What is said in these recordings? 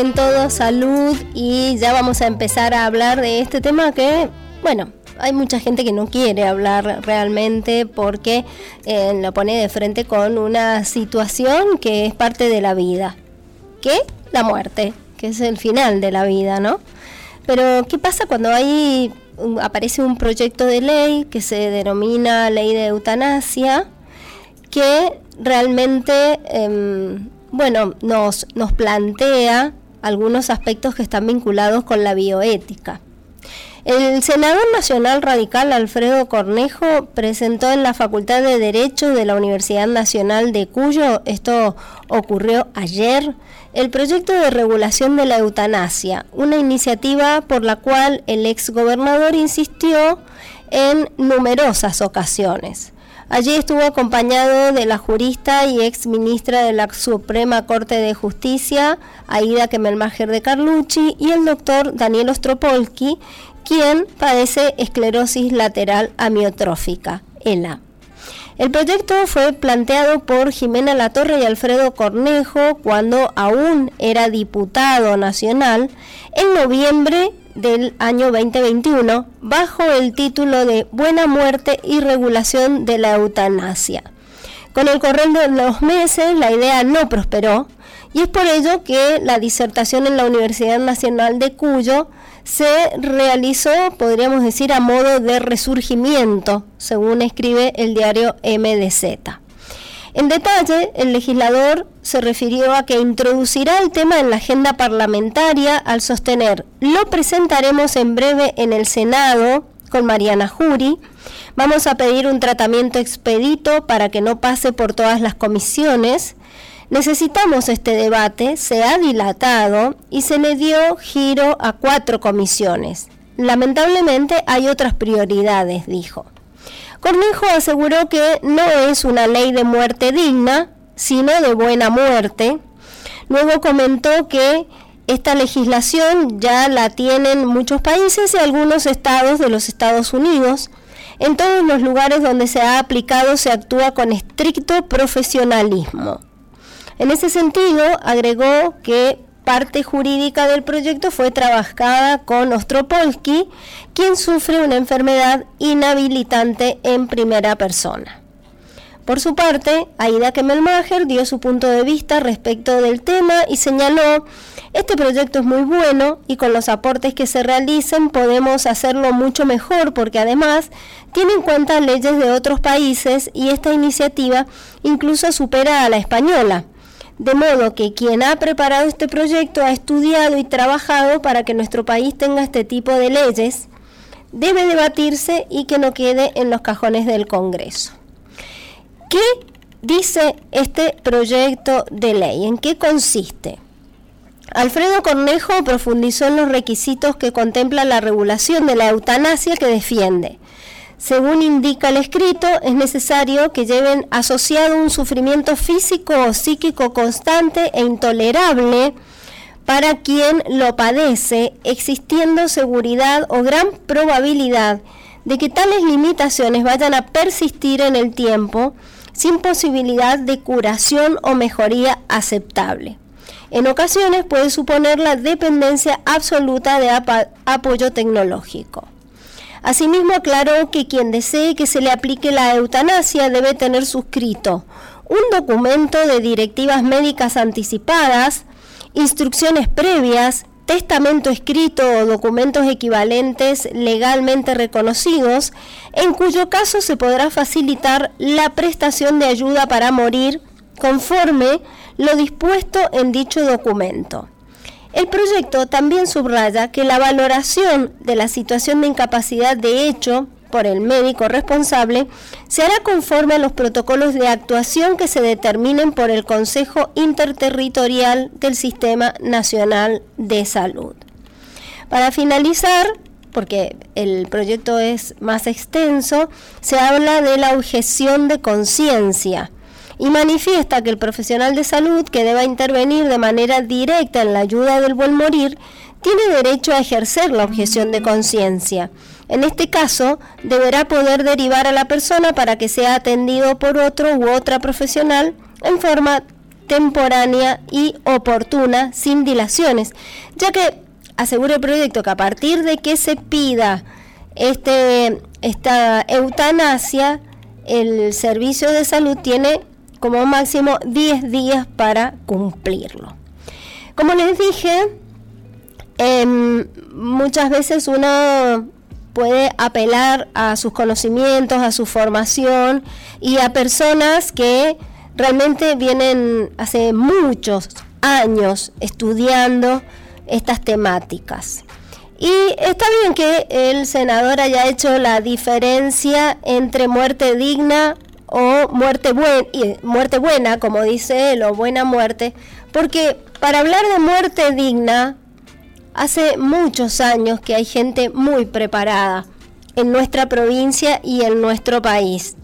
en todo salud y ya vamos a empezar a hablar de este tema que, bueno, hay mucha gente que no quiere hablar realmente porque eh, lo pone de frente con una situación que es parte de la vida, que la muerte, que es el final de la vida, ¿no? Pero ¿qué pasa cuando hay aparece un proyecto de ley que se denomina ley de eutanasia que realmente em, bueno, nos, nos plantea algunos aspectos que están vinculados con la bioética. El senador nacional radical Alfredo Cornejo presentó en la Facultad de Derecho de la Universidad Nacional de Cuyo, esto ocurrió ayer, el proyecto de regulación de la eutanasia, una iniciativa por la cual el exgobernador insistió en numerosas ocasiones. Allí estuvo acompañado de la jurista y ex ministra de la Suprema Corte de Justicia, Aida Kemelmacher de Carlucci, y el doctor Daniel Ostropolki, quien padece esclerosis lateral amiotrófica, ELA. El proyecto fue planteado por Jimena Latorre y Alfredo Cornejo cuando aún era diputado nacional en noviembre del año 2021 bajo el título de Buena muerte y regulación de la eutanasia. Con el correr de los meses la idea no prosperó y es por ello que la disertación en la Universidad Nacional de Cuyo se realizó, podríamos decir, a modo de resurgimiento, según escribe el diario MDZ. En detalle, el legislador se refirió a que introducirá el tema en la agenda parlamentaria al sostener, lo presentaremos en breve en el Senado con Mariana Jury, vamos a pedir un tratamiento expedito para que no pase por todas las comisiones, necesitamos este debate, se ha dilatado y se le dio giro a cuatro comisiones. Lamentablemente hay otras prioridades, dijo. Cornejo aseguró que no es una ley de muerte digna, sino de buena muerte. Luego comentó que esta legislación ya la tienen muchos países y algunos estados de los Estados Unidos. En todos los lugares donde se ha aplicado se actúa con estricto profesionalismo. En ese sentido, agregó que parte jurídica del proyecto fue trabajada con Ostropolsky, quien sufre una enfermedad inhabilitante en primera persona. Por su parte, Aida Kemelmacher dio su punto de vista respecto del tema y señaló, este proyecto es muy bueno y con los aportes que se realicen podemos hacerlo mucho mejor porque además tiene en cuenta leyes de otros países y esta iniciativa incluso supera a la española. De modo que quien ha preparado este proyecto ha estudiado y trabajado para que nuestro país tenga este tipo de leyes, debe debatirse y que no quede en los cajones del Congreso. ¿Qué dice este proyecto de ley? ¿En qué consiste? Alfredo Cornejo profundizó en los requisitos que contempla la regulación de la eutanasia que defiende según indica el escrito, es necesario que lleven asociado un sufrimiento físico o psíquico constante e intolerable para quien lo padece, existiendo seguridad o gran probabilidad de que tales limitaciones vayan a persistir en el tiempo sin posibilidad de curación o mejoría aceptable. En ocasiones puede suponer la dependencia absoluta de apoyo tecnológico. Asimismo aclaró que quien desee que se le aplique la eutanasia debe tener suscrito un documento de directivas médicas anticipadas, instrucciones previas, testamento escrito o documentos equivalentes legalmente reconocidos, en cuyo caso se podrá facilitar la prestación de ayuda para morir conforme lo dispuesto en dicho documento. El proyecto también subraya que la valoración de la situación de incapacidad de hecho por el médico responsable se hará conforme a los protocolos de actuación que se determinen por el Consejo Interterritorial del Sistema Nacional de Salud. Para finalizar, porque el proyecto es más extenso, se habla de la objeción de conciencia y manifiesta que el profesional de salud que deba intervenir de manera directa en la ayuda del buen morir tiene derecho a ejercer la objeción de conciencia. En este caso, deberá poder derivar a la persona para que sea atendido por otro u otra profesional en forma contemporánea y oportuna sin dilaciones, ya que asegura el proyecto que a partir de que se pida este, esta eutanasia, el servicio de salud tiene como máximo 10 días para cumplirlo. Como les dije, em, muchas veces uno puede apelar a sus conocimientos, a su formación y a personas que realmente vienen hace muchos años estudiando estas temáticas. Y está bien que el senador haya hecho la diferencia entre muerte digna o muerte, muerte buena, como dice él, o buena muerte, porque para hablar de muerte digna, hace muchos años que hay gente muy preparada en nuestra provincia y en nuestro país.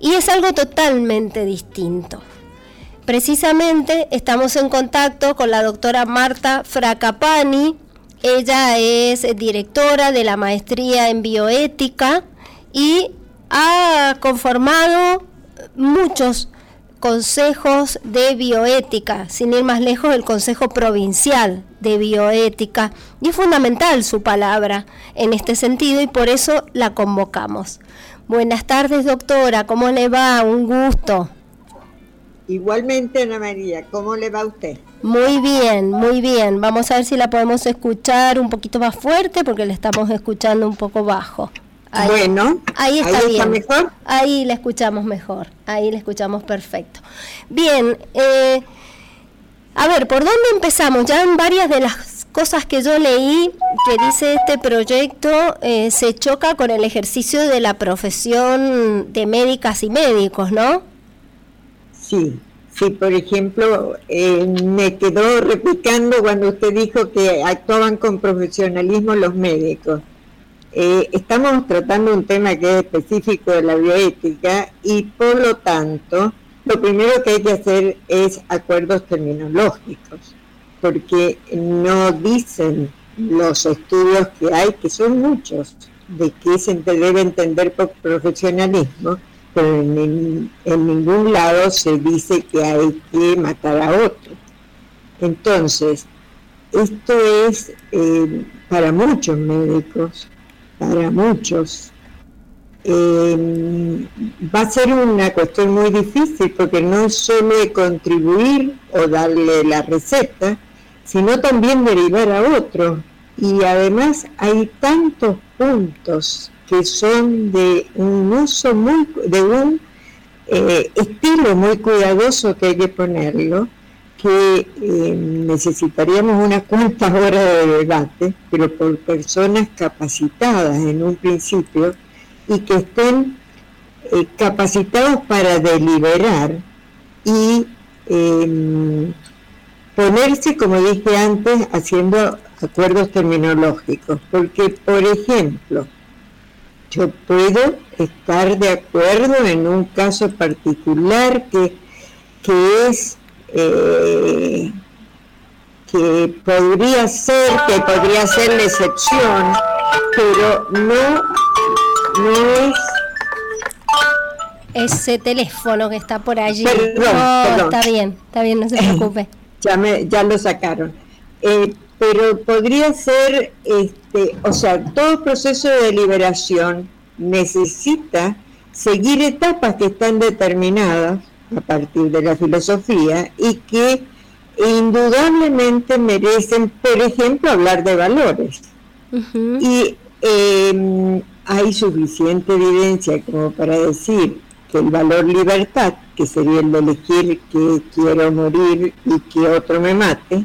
Y es algo totalmente distinto. Precisamente estamos en contacto con la doctora Marta Fracapani. Ella es directora de la maestría en bioética y ha conformado muchos consejos de bioética, sin ir más lejos, el Consejo Provincial de Bioética. Y es fundamental su palabra en este sentido y por eso la convocamos. Buenas tardes, doctora, ¿cómo le va? Un gusto. Igualmente, Ana María, ¿cómo le va a usted? Muy bien, muy bien. Vamos a ver si la podemos escuchar un poquito más fuerte porque le estamos escuchando un poco bajo. Bueno, ahí está, bien. mejor. Ahí le escuchamos mejor, ahí le escuchamos perfecto. Bien, eh, a ver, ¿por dónde empezamos? Ya en varias de las cosas que yo leí que dice este proyecto eh, se choca con el ejercicio de la profesión de médicas y médicos, ¿no? Sí, sí, por ejemplo, eh, me quedó replicando cuando usted dijo que actuaban con profesionalismo los médicos. Eh, estamos tratando un tema que es específico de la bioética y por lo tanto lo primero que hay que hacer es acuerdos terminológicos, porque no dicen los estudios que hay, que son muchos, de qué se debe entender por profesionalismo, pero en, ningún lado se dice que hay que matar a otro. Entonces, esto es eh, para muchos médicos para muchos. Eh, va a ser una cuestión muy difícil porque no es solo contribuir o darle la receta, sino también derivar a otro. Y además hay tantos puntos que son de un uso muy, de un eh, estilo muy cuidadoso que hay que ponerlo, que eh, necesitaríamos una cuantas horas de debate, pero por personas capacitadas en un principio y que estén eh, capacitados para deliberar y em, ponerse, como dije antes, haciendo acuerdos terminológicos, porque, por ejemplo, yo puedo estar de acuerdo en un caso particular que, que es eh, que podría ser, que podría ser la excepción, pero no, no es ese teléfono que está por allí. Perdón, está bien, está bien, no se preocupe. ya, me, ya lo sacaron. Eh, pero podría ser, este, o sea, todo proceso de deliberación necesita seguir etapas que están determinadas a partir de la filosofía y que indudablemente merecen, por ejemplo, hablar de valores. Y em, hay suficiente evidencia como para decir que el valor libertad, que sería el de elegir que quiero morir y que otro me mate,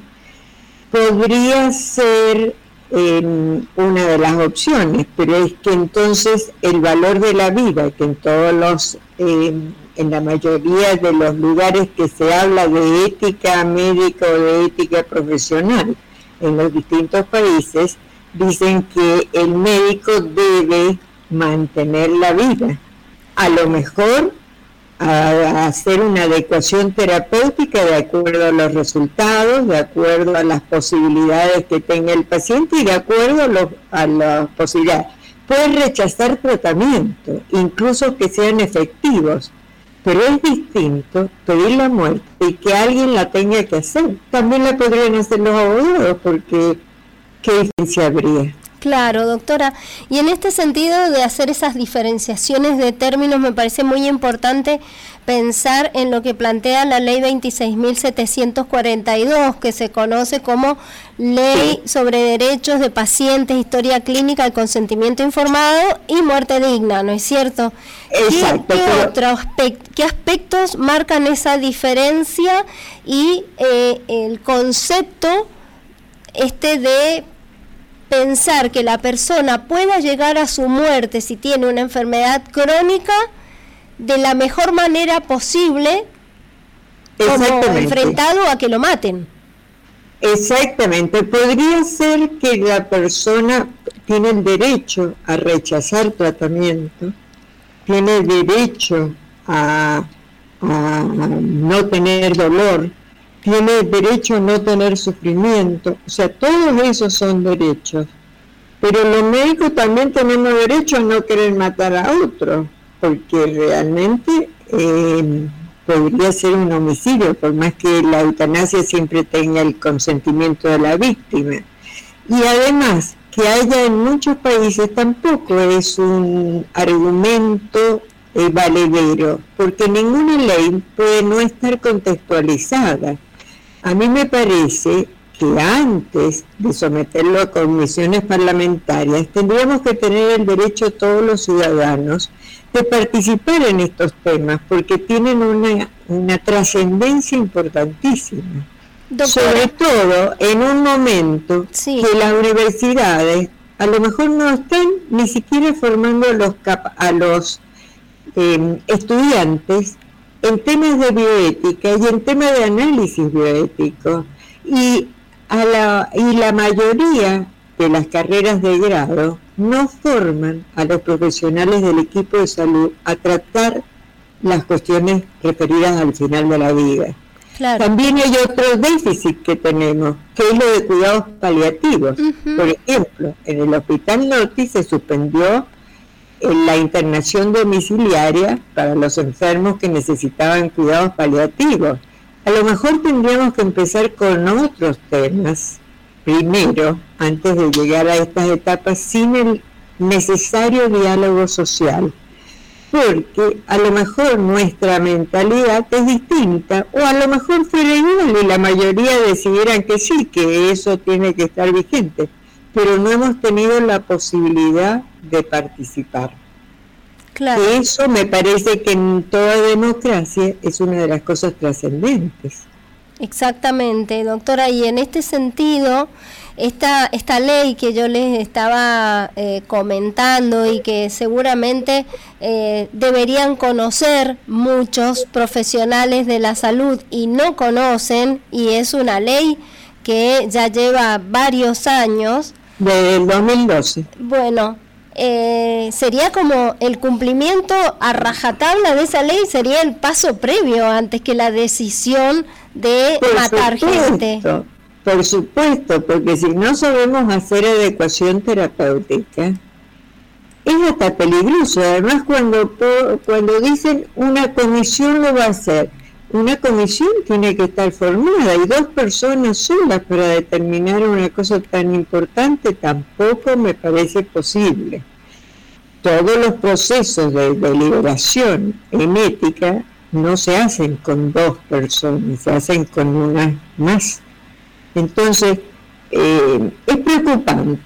podría ser em, una de las opciones, pero es que entonces el valor de la vida, que en todos los em, en la mayoría de los lugares que se habla de ética médica o de ética profesional en los distintos países, dicen que el médico debe mantener la vida. A lo mejor hacer una adecuación terapéutica de acuerdo a los resultados, de acuerdo a las posibilidades que tenga el paciente y de acuerdo a, a las posibilidades. Puede rechazar tratamiento, incluso que sean efectivos, pero es distinto pedir la muerte y que alguien la tenga que hacer. También la podrían hacer los abogados, porque ¿qué diferencia habría? Claro, doctora. Y en este sentido de hacer esas diferenciaciones de términos, me parece muy importante pensar en lo que plantea la ley 26.742, que se conoce como Ley sobre Derechos de Pacientes, Historia Clínica, el Consentimiento Informado y Muerte Digna, ¿no es cierto? Exacto. ¿Qué, ¿Qué aspectos marcan esa diferencia y eh, el concepto este de pensar que la persona pueda llegar a su muerte si tiene una enfermedad crónica de la mejor manera posible como enfrentado a que lo maten. Exactamente, podría ser que la persona tiene el derecho a rechazar tratamiento, tiene el derecho a, a no tener dolor, tiene derecho a no tener sufrimiento, o sea, todos esos son derechos. Pero los médicos también tenemos derecho a no querer matar a otro, porque realmente eh, podría ser un homicidio, por más que la eutanasia siempre tenga el consentimiento de la víctima. Y además, que haya en muchos países tampoco es un argumento eh, valedero, porque ninguna ley puede no estar contextualizada. A mí me parece que antes de someterlo a comisiones parlamentarias tendríamos que tener el derecho todos los ciudadanos de participar en estos temas porque tienen una, una trascendencia importantísima. Sobre todo en un momento que las universidades a lo mejor no están ni siquiera formando a los, a los eh, estudiantes en temas de bioética y en temas de análisis bioético. Y, a la, y la mayoría de las carreras de grado no forman a los profesionales del equipo de salud a tratar las cuestiones referidas al final de la vida. También hay otro déficit que tenemos, que es lo de cuidados paliativos. Por ejemplo, en el Hospital Norte se suspendió la internación domiciliaria para los enfermos que necesitaban cuidados paliativos. A lo mejor tendríamos que empezar con otros temas primero, antes de llegar a estas etapas, sin el necesario diálogo social, porque a lo mejor nuestra mentalidad es distinta, o a lo mejor fuera y la mayoría decidieran que sí, que eso tiene que estar vigente, pero no hemos tenido la posibilidad de participar. Claro. eso me parece que en toda democracia es una de las cosas trascendentes. Exactamente, doctora, y en este sentido, esta, esta ley que yo les estaba eh, comentando y que seguramente eh, deberían conocer muchos profesionales de la salud y no conocen, y es una ley que ya lleva varios años, del 2012. Bueno, eh, sería como el cumplimiento a rajatabla de esa ley, sería el paso previo antes que la decisión de matar gente. Por supuesto, porque si no sabemos hacer adecuación terapéutica, es hasta peligroso. Además, cuando, cuando dicen una comisión lo va a hacer, una comisión tiene que estar formada y dos personas solas para determinar una cosa tan importante tampoco me parece posible. Todos los procesos de deliberación en ética no se hacen con dos personas, se hacen con una más. Entonces, eh, es preocupante,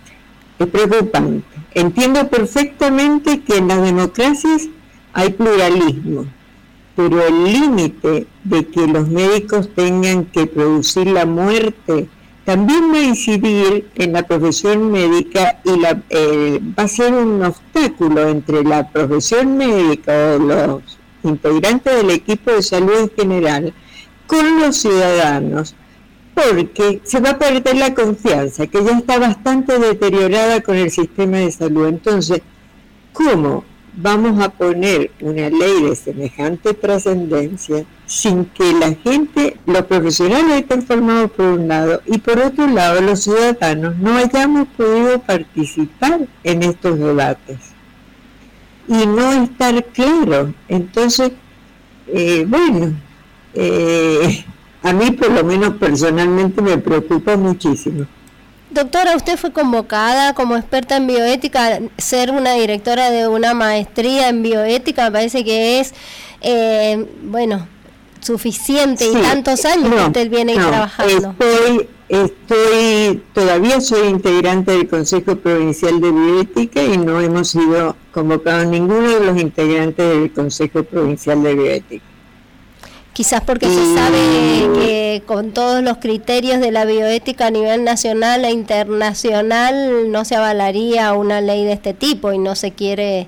es preocupante. Entiendo perfectamente que en las democracias hay pluralismo, pero el límite de que los médicos tengan que producir la muerte también va a incidir en la profesión médica y eh, va a ser un obstáculo entre la profesión médica o los integrantes del equipo de salud en general con los ciudadanos, porque se va a perder la confianza, que ya está bastante deteriorada con el sistema de salud. Entonces, ¿cómo vamos a poner una ley de semejante trascendencia sin que la gente, los profesionales estén formados por un lado y por otro lado los ciudadanos no hayamos podido participar en estos debates y no estar claro. Entonces, eh, bueno, eh, a mí por lo menos personalmente me preocupa muchísimo. Doctora, usted fue convocada como experta en bioética, ser una directora de una maestría en bioética, me parece que es, eh, bueno, suficiente y tantos años que usted viene trabajando. Estoy, estoy, todavía soy integrante del Consejo Provincial de Bioética y no hemos sido convocados ninguno de los integrantes del Consejo Provincial de Bioética. Quizás porque se sabe que con todos los criterios de la bioética a nivel nacional e internacional no se avalaría una ley de este tipo y no se quiere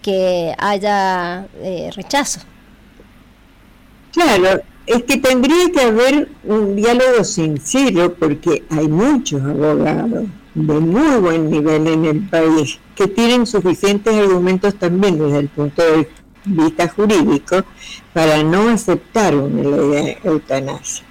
que haya eh, rechazo. Claro, es que tendría que haber un diálogo sincero porque hay muchos abogados de muy buen nivel en el país que tienen suficientes argumentos también desde el punto de vista jurídico para no aceptar una ley de eutanasia.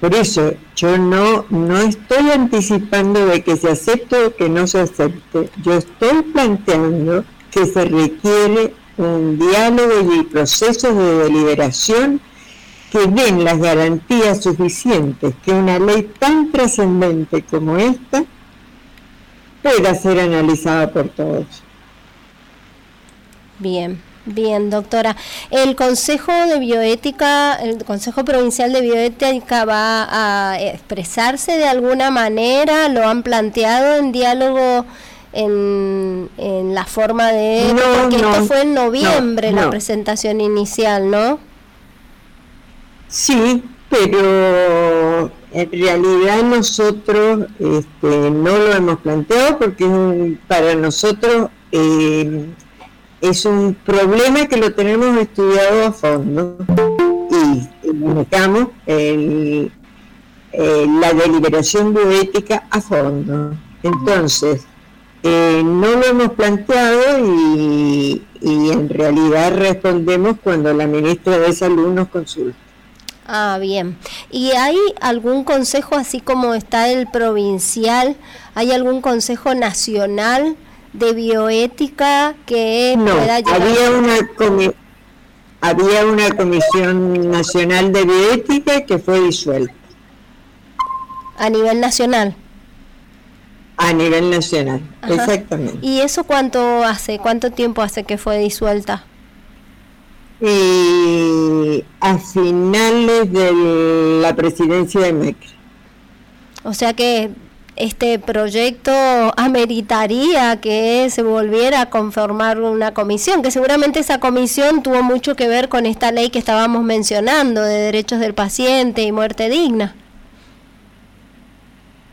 Por eso yo no, no estoy anticipando de que se acepte o que no se acepte. Yo estoy planteando que se requiere un diálogo y procesos de deliberación que den las garantías suficientes que una ley tan trascendente como esta pueda ser analizada por todos. Bien. Bien, doctora. El Consejo de Bioética, el Consejo Provincial de Bioética va a expresarse de alguna manera, lo han planteado en diálogo en, en la forma de... porque esto fue en noviembre la presentación inicial, ¿no? Sí, pero en realidad nosotros este, no lo hemos planteado porque para nosotros... Eh, es un problema que lo tenemos estudiado a fondo y manejamos el, la deliberación bioética a fondo. Entonces, eh, no lo hemos planteado y, y, en realidad respondemos cuando la ministra de Salud nos consulta. Ah, bien. ¿Y hay algún consejo, así como está el provincial, hay algún consejo nacional de bioética que no, Había una, había una Comisión Nacional de Bioética que fue disuelta. ¿A nivel nacional? A nivel nacional, exactamente. ¿Y eso cuánto hace? ¿Cuánto tiempo hace que fue disuelta? Y a finales de la presidencia de Macri. O sea que este proyecto ameritaría que se volviera a conformar una comisión, que seguramente esa comisión tuvo mucho que ver con esta ley que estábamos mencionando de derechos del paciente y muerte digna.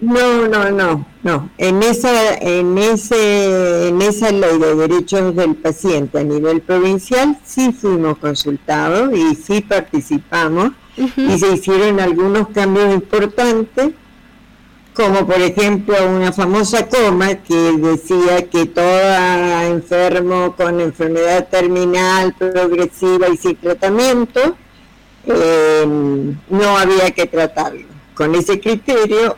No, no, no, no. En esa, en ese, en esa ley de derechos del paciente a nivel provincial sí fuimos consultados y sí participamos y se hicieron algunos cambios importantes como por ejemplo una famosa coma que decía que todo enfermo con enfermedad terminal, progresiva y sin tratamiento, eh, no había que tratarlo. Con ese criterio,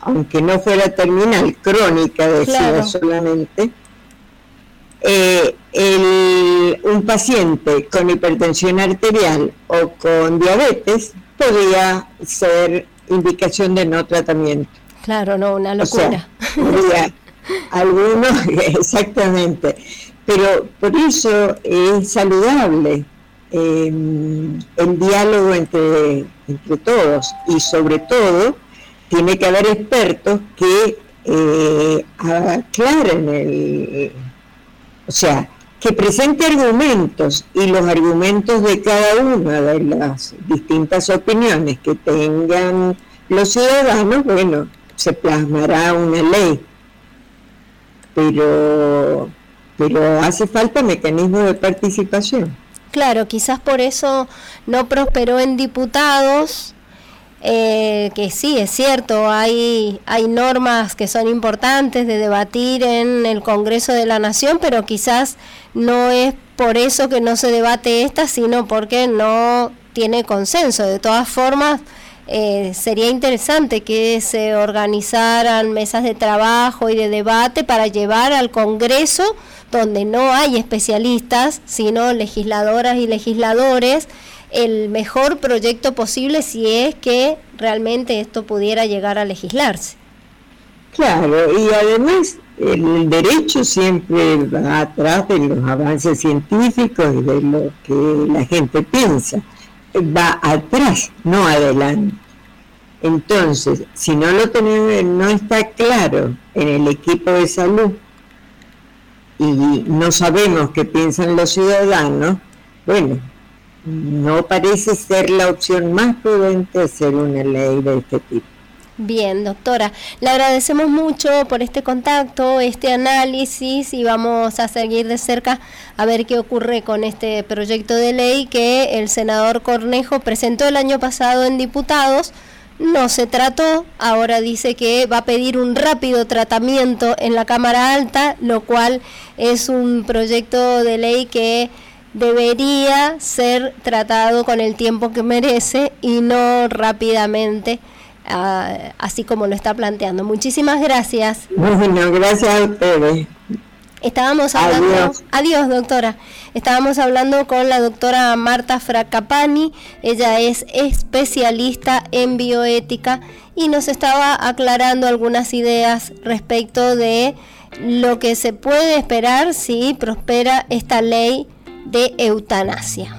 aunque no fuera terminal, crónica decía solamente, eh, un paciente con hipertensión arterial o con diabetes podía ser indicación de no tratamiento. Claro, no, una locura. algunos, exactamente. Pero por eso es saludable em, el diálogo entre, entre todos y sobre todo tiene que haber expertos que eh, aclaren el, o sea, que presente argumentos y los argumentos de cada una de las distintas opiniones que tengan los ciudadanos, bueno, se plasmará una ley. Pero, pero hace falta mecanismos de participación. Claro, quizás por eso no prosperó en diputados eh, que sí, es cierto, hay, hay normas que son importantes de debatir en el Congreso de la Nación, pero quizás no es por eso que no se debate esta, sino porque no tiene consenso. De todas formas, eh, sería interesante que se organizaran mesas de trabajo y de debate para llevar al Congreso donde no hay especialistas, sino legisladoras y legisladores, el mejor proyecto posible si es que realmente esto pudiera llegar a legislarse. Claro, y además el derecho siempre va atrás de los avances científicos y de lo que la gente piensa. Va atrás, no adelante. Entonces, si no lo tenemos, no está claro en el equipo de salud y no sabemos qué piensan los ciudadanos, bueno, no parece ser la opción más prudente hacer una ley de este tipo. Bien, doctora, le agradecemos mucho por este contacto, este análisis y vamos a seguir de cerca a ver qué ocurre con este proyecto de ley que el senador Cornejo presentó el año pasado en diputados. No se trató, ahora dice que va a pedir un rápido tratamiento en la Cámara Alta, lo cual es un proyecto de ley que debería ser tratado con el tiempo que merece y no rápidamente así como lo está planteando. Muchísimas gracias. Bueno, gracias a ustedes. Estábamos hablando, adiós. doctora. Estábamos hablando con la doctora Marta Fracapani, ella es especialista en bioética y nos estaba aclarando algunas ideas respecto de lo que se puede esperar si prospera esta ley de eutanasia.